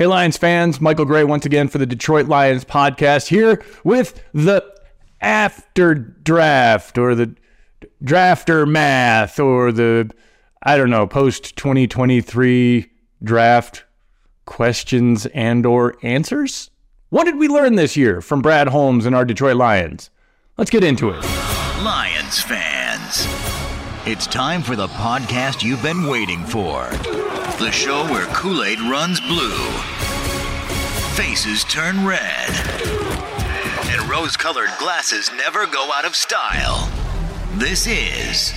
Hey, Lions fans, Michael Grey once again for the Detroit Lions podcast here with the after draft or the drafter math or the, I don't know, post 2023 draft questions and or answers. What did we learn this year from Brad Holmes and our Detroit Lions? Let's get into it. Lions fans, it's time for the podcast you've been waiting for. The show where Kool Aid runs blue, faces turn red, and rose colored glasses never go out of style. This is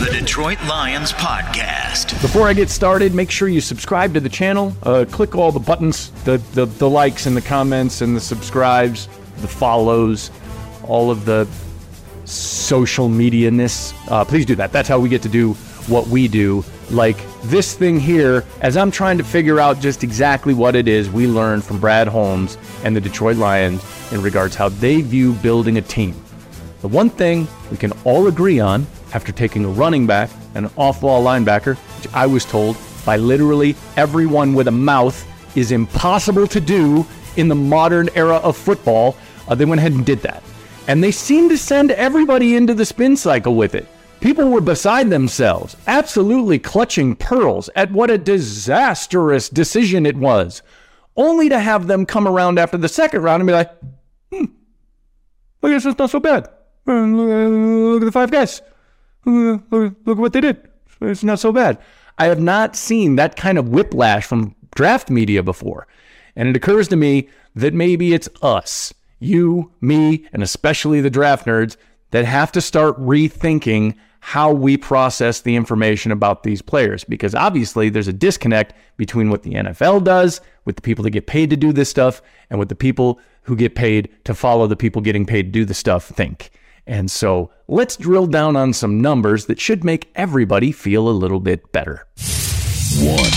the Detroit Lions Podcast. Before I get started, make sure you subscribe to the channel. Uh, click all the buttons, the, the the likes and the comments and the subscribes, the follows, all of the social media ness. Uh, please do that. That's how we get to do what we do. Like this thing here, as I'm trying to figure out just exactly what it is we learned from Brad Holmes and the Detroit Lions in regards how they view building a team. The one thing we can all agree on after taking a running back and an off ball linebacker, which I was told by literally everyone with a mouth is impossible to do in the modern era of football, uh, they went ahead and did that. And they seem to send everybody into the spin cycle with it. People were beside themselves, absolutely clutching pearls at what a disastrous decision it was, only to have them come around after the second round and be like, hmm, I guess it's not so bad. Uh, Look at the five guys. Look, look at what they did. It's not so bad. I have not seen that kind of whiplash from draft media before. And it occurs to me that maybe it's us, you, me, and especially the draft nerds, that have to start rethinking how we process the information about these players. Because obviously there's a disconnect between what the NFL does, with the people that get paid to do this stuff, and what the people who get paid to follow the people getting paid to do the stuff think. And so let's drill down on some numbers that should make everybody feel a little bit better. One.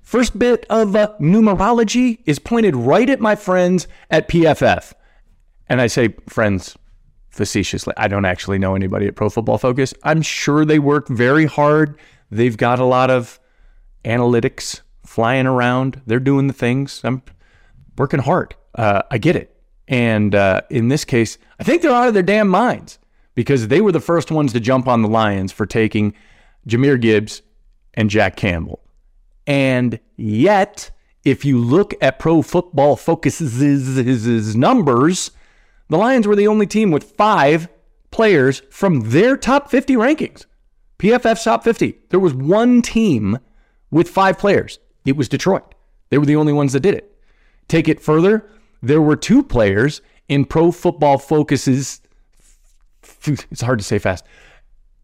First bit of uh, numerology is pointed right at my friends at PFF. And I say friends facetiously. I don't actually know anybody at Pro Football Focus. I'm sure they work very hard. They've got a lot of analytics flying around. They're doing the things. I'm working hard. Uh, I get it. And uh, in this case, I think they're out of their damn minds because they were the first ones to jump on the Lions for taking Jahmyr Gibbs and Jack Campbell. And yet, if you look at Pro Football Focus's numbers, the Lions were the only team with five players from their top 50 rankings. PFF's top 50. There was one team with five players. It was Detroit. They were the only ones that did it. Take it further, there were two players in Pro Football Focus's, it's hard to say fast,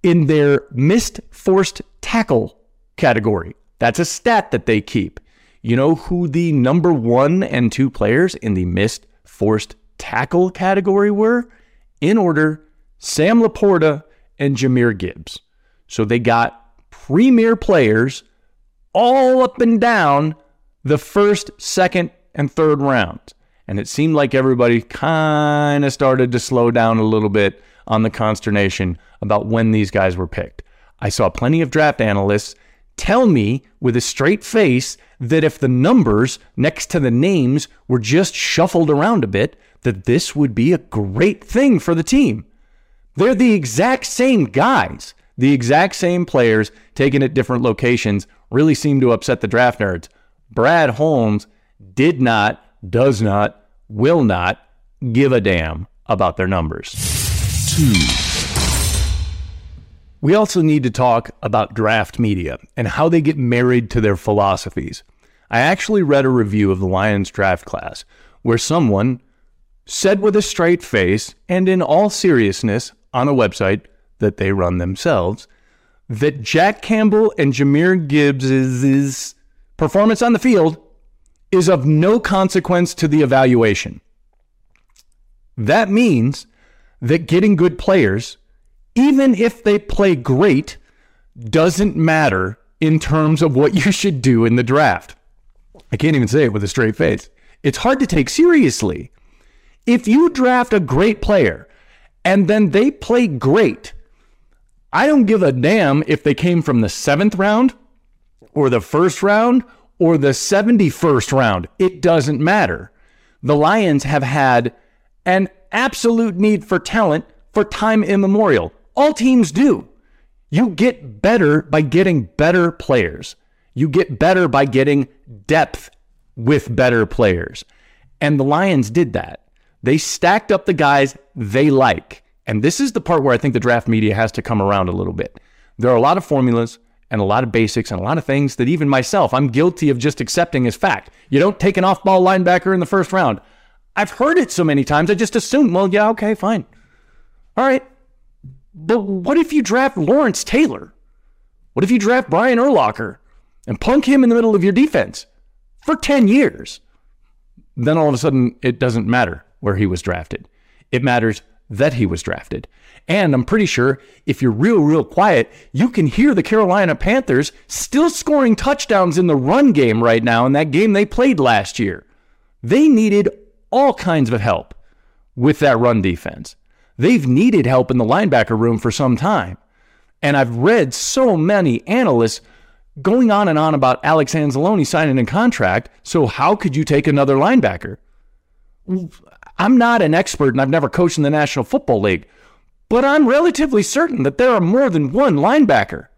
in their missed forced tackle category. That's a stat that they keep. You know who the number one and two players in the missed forced tackle category were? In order, Sam LaPorta and Jahmyr Gibbs. So they got premier players all up and down the first, second, and third rounds. And it seemed like everybody kind of started to slow down a little bit on the consternation about when these guys were picked. I saw plenty of draft analysts tell me with a straight face that if the numbers next to the names were just shuffled around a bit, that this would be a great thing for the team. They're the exact same guys, the exact same players taken at different locations really seem to upset the draft nerds. Brad Holmes did not, does not, will not give a damn about their numbers. two, We also need to talk about draft media and how they get married to their philosophies. I actually read a review of the Lions draft class where someone said with a straight face and in all seriousness on a website that they run themselves that Jack Campbell and Jahmyr Gibbs' performance on the field is of no consequence to the evaluation. That means that getting good players, even if they play great, doesn't matter in terms of what you should do in the draft. I can't even say it with a straight face. It's hard to take seriously. If you draft a great player and then they play great, I don't give a damn if they came from the seventh round or the first round or the 71st round. It doesn't matter. The Lions have had an absolute need for talent for time immemorial. All teams do. You get better by getting better players. You get better by getting depth with better players. And the Lions did that. They stacked up the guys they like. And this is the part where I think the draft media has to come around a little bit. There are a lot of formulas and a lot of basics and a lot of things that even myself, I'm guilty of just accepting as fact. You don't take an off ball linebacker in the first round. I've heard it so many times, I just assume, well, yeah, okay, fine. All right. But what if you draft Lawrence Taylor? What if you draft Brian Urlacher and punk him in the middle of your defense for 10 years? Then all of a sudden, it doesn't matter where he was drafted. It matters that he was drafted. And I'm pretty sure if you're real, real quiet, you can hear the Carolina Panthers still scoring touchdowns in the run game right now in that game they played last year. They needed all kinds of help with that run defense. They've needed help in the linebacker room for some time. And I've read so many analysts going on and on about Alex Anzalone signing a contract. So, how could you take another linebacker? I'm not an expert and I've never coached in the National Football League, but I'm relatively certain that there are more than one linebacker.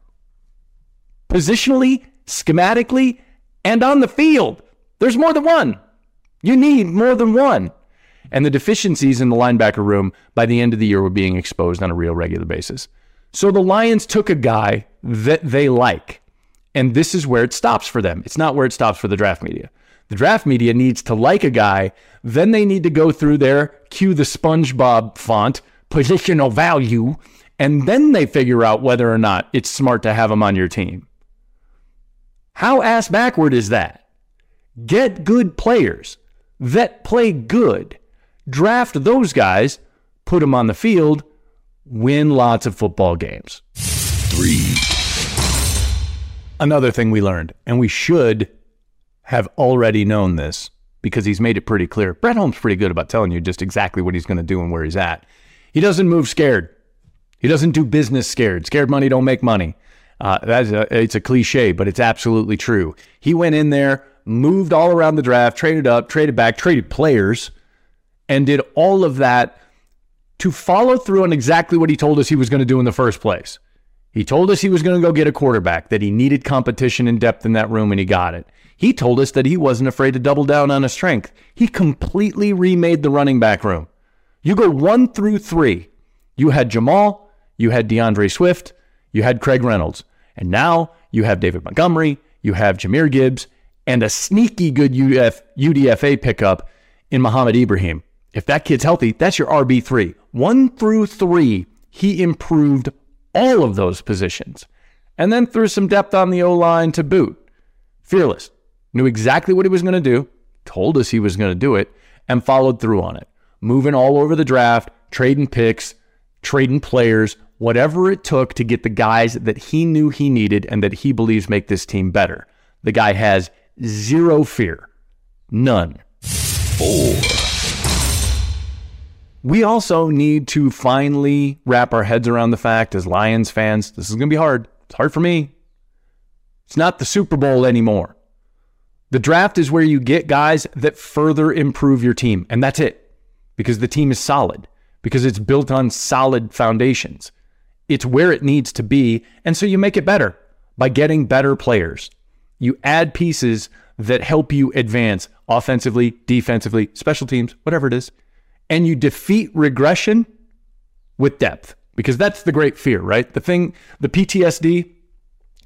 Positionally, schematically, and on the field, there's more than one. You need more than one. And the deficiencies in the linebacker room by the end of the year were being exposed on a real regular basis. So the Lions took a guy that they like. And this is where it stops for them. It's not where it stops for the draft media. The draft media needs to like a guy, then they need to go through their cue the SpongeBob font, positional value, and then they figure out whether or not it's smart to have him on your team. How ass backward is that? Get good players that play good. Draft those guys, put them on the field, win lots of football games. three, Another thing we learned, and we should have already known this because he's made it pretty clear. Brad Holmes pretty good about telling you just exactly what he's going to do and where he's at. He doesn't move scared. He doesn't do business scared. Scared money don't make money. Uh, that's a, it's a cliche, but it's absolutely true. He went in there, moved all around the draft, traded up, traded back, traded players, and did all of that to follow through on exactly what he told us he was going to do in the first place. He told us he was going to go get a quarterback, that he needed competition and depth in that room, and he got it. He told us that he wasn't afraid to double down on his strength. He completely remade the running back room. You go one through three. You had Jamaal, you had D'Andre Swift, you had Craig Reynolds, and now you have David Montgomery, you have Jahmyr Gibbs, and a sneaky good UF, UDFA pickup in Mohamed Ibrahim. If that kid's healthy, that's your RB3. One through three, he improved all of those positions. And then threw some depth on the O line to boot. Fearless. Knew exactly what he was going to do, told us he was going to do it, and followed through on it. Moving all over the draft, trading picks, trading players, whatever it took to get the guys that he knew he needed and that he believes make this team better. The guy has zero fear. None. four, We also need to finally wrap our heads around the fact, as Lions fans, this is going to be hard. It's hard for me. It's not the Super Bowl anymore. The draft is where you get guys that further improve your team, and that's it. Because the team is solid, because it's built on solid foundations. It's where it needs to be, and so you make it better by getting better players. You add pieces that help you advance offensively, defensively, special teams, whatever it is. And you defeat regression with depth because that's the great fear, right? The thing, the PTSD,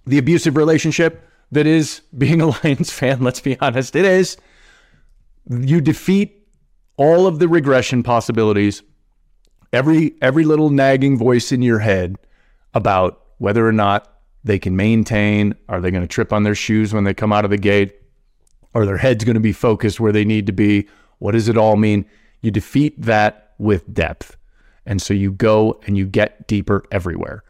the abusive relationship that is being a Lions fan, let's be honest, it is. You defeat all of the regression possibilities, every every little nagging voice in your head about whether or not they can maintain, are they going to trip on their shoes when they come out of the gate? Are their heads going to be focused where they need to be? What does it all mean? You defeat that with depth. And so you go and you get deeper everywhere.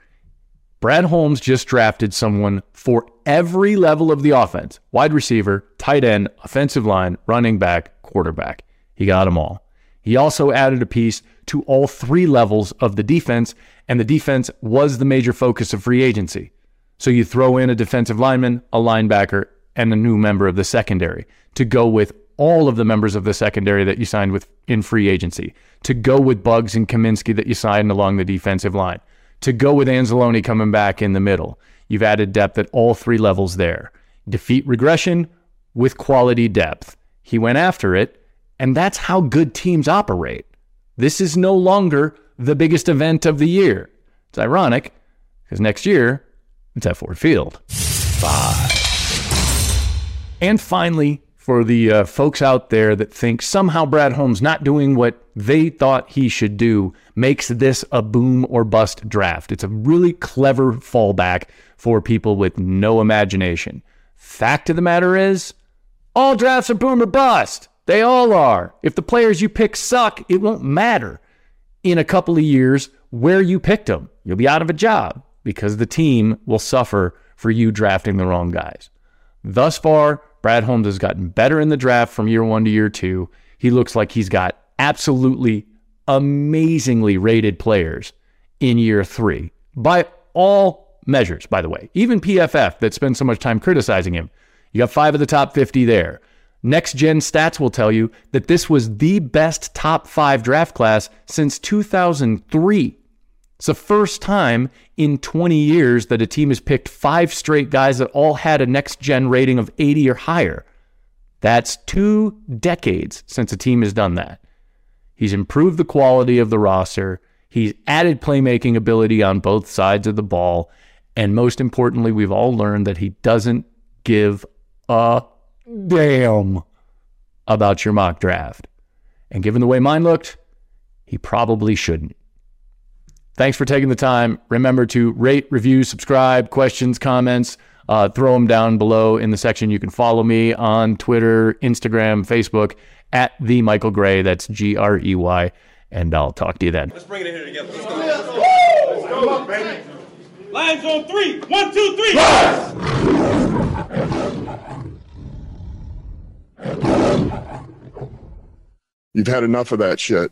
Brad Holmes just drafted someone for every level of the offense wide receiver, tight end, offensive line, running back, quarterback. He got them all. He also added a piece to all three levels of the defense, and the defense was the major focus of free agency. So you throw in a defensive lineman, a linebacker, and a new member of the secondary to go with all of the members of the secondary that you signed with in free agency, to go with Buggs and Cominsky that you signed along the defensive line, to go with Anzalone coming back in the middle. You've added depth at all three levels there. Defeat regression with quality depth. He went after it, and that's how good teams operate. This is no longer the biggest event of the year. It's ironic because next year it's at Ford Field. Five. And finally, for the uh, folks out there that think somehow Brad Holmes not doing what they thought he should do makes this a boom or bust draft. It's a really clever fallback for people with no imagination. Fact of the matter is, all drafts are boom or bust. They all are. If the players you pick suck, it won't matter in a couple of years where you picked them. You'll be out of a job because the team will suffer for you drafting the wrong guys. Thus far, Brad Holmes has gotten better in the draft from year one to year two. He looks like he's got absolutely amazingly rated players in year three by all measures, by the way. Even PFF, that spends so much time criticizing him, you got five of the top 50 there. Next gen stats will tell you that this was the best top five draft class since 2003. It's the first time in 20 years that a team has picked five straight guys that all had a next gen rating of 80 or higher. That's two decades since a team has done that. He's improved the quality of the roster. He's added playmaking ability on both sides of the ball. And most importantly, we've all learned that he doesn't give a damn about your mock draft. And given the way mine looked, he probably shouldn't. Thanks for taking the time. Remember to rate, review, subscribe, questions, comments, uh, throw them down below in the section. You can follow me on Twitter, Instagram, Facebook at the Michael Grey. That's G R E Y. And I'll talk to you then. Let's bring it in here together. Let's go. Let's go, Let's go baby. Lions on three. One, two, three. You've had enough of that shit.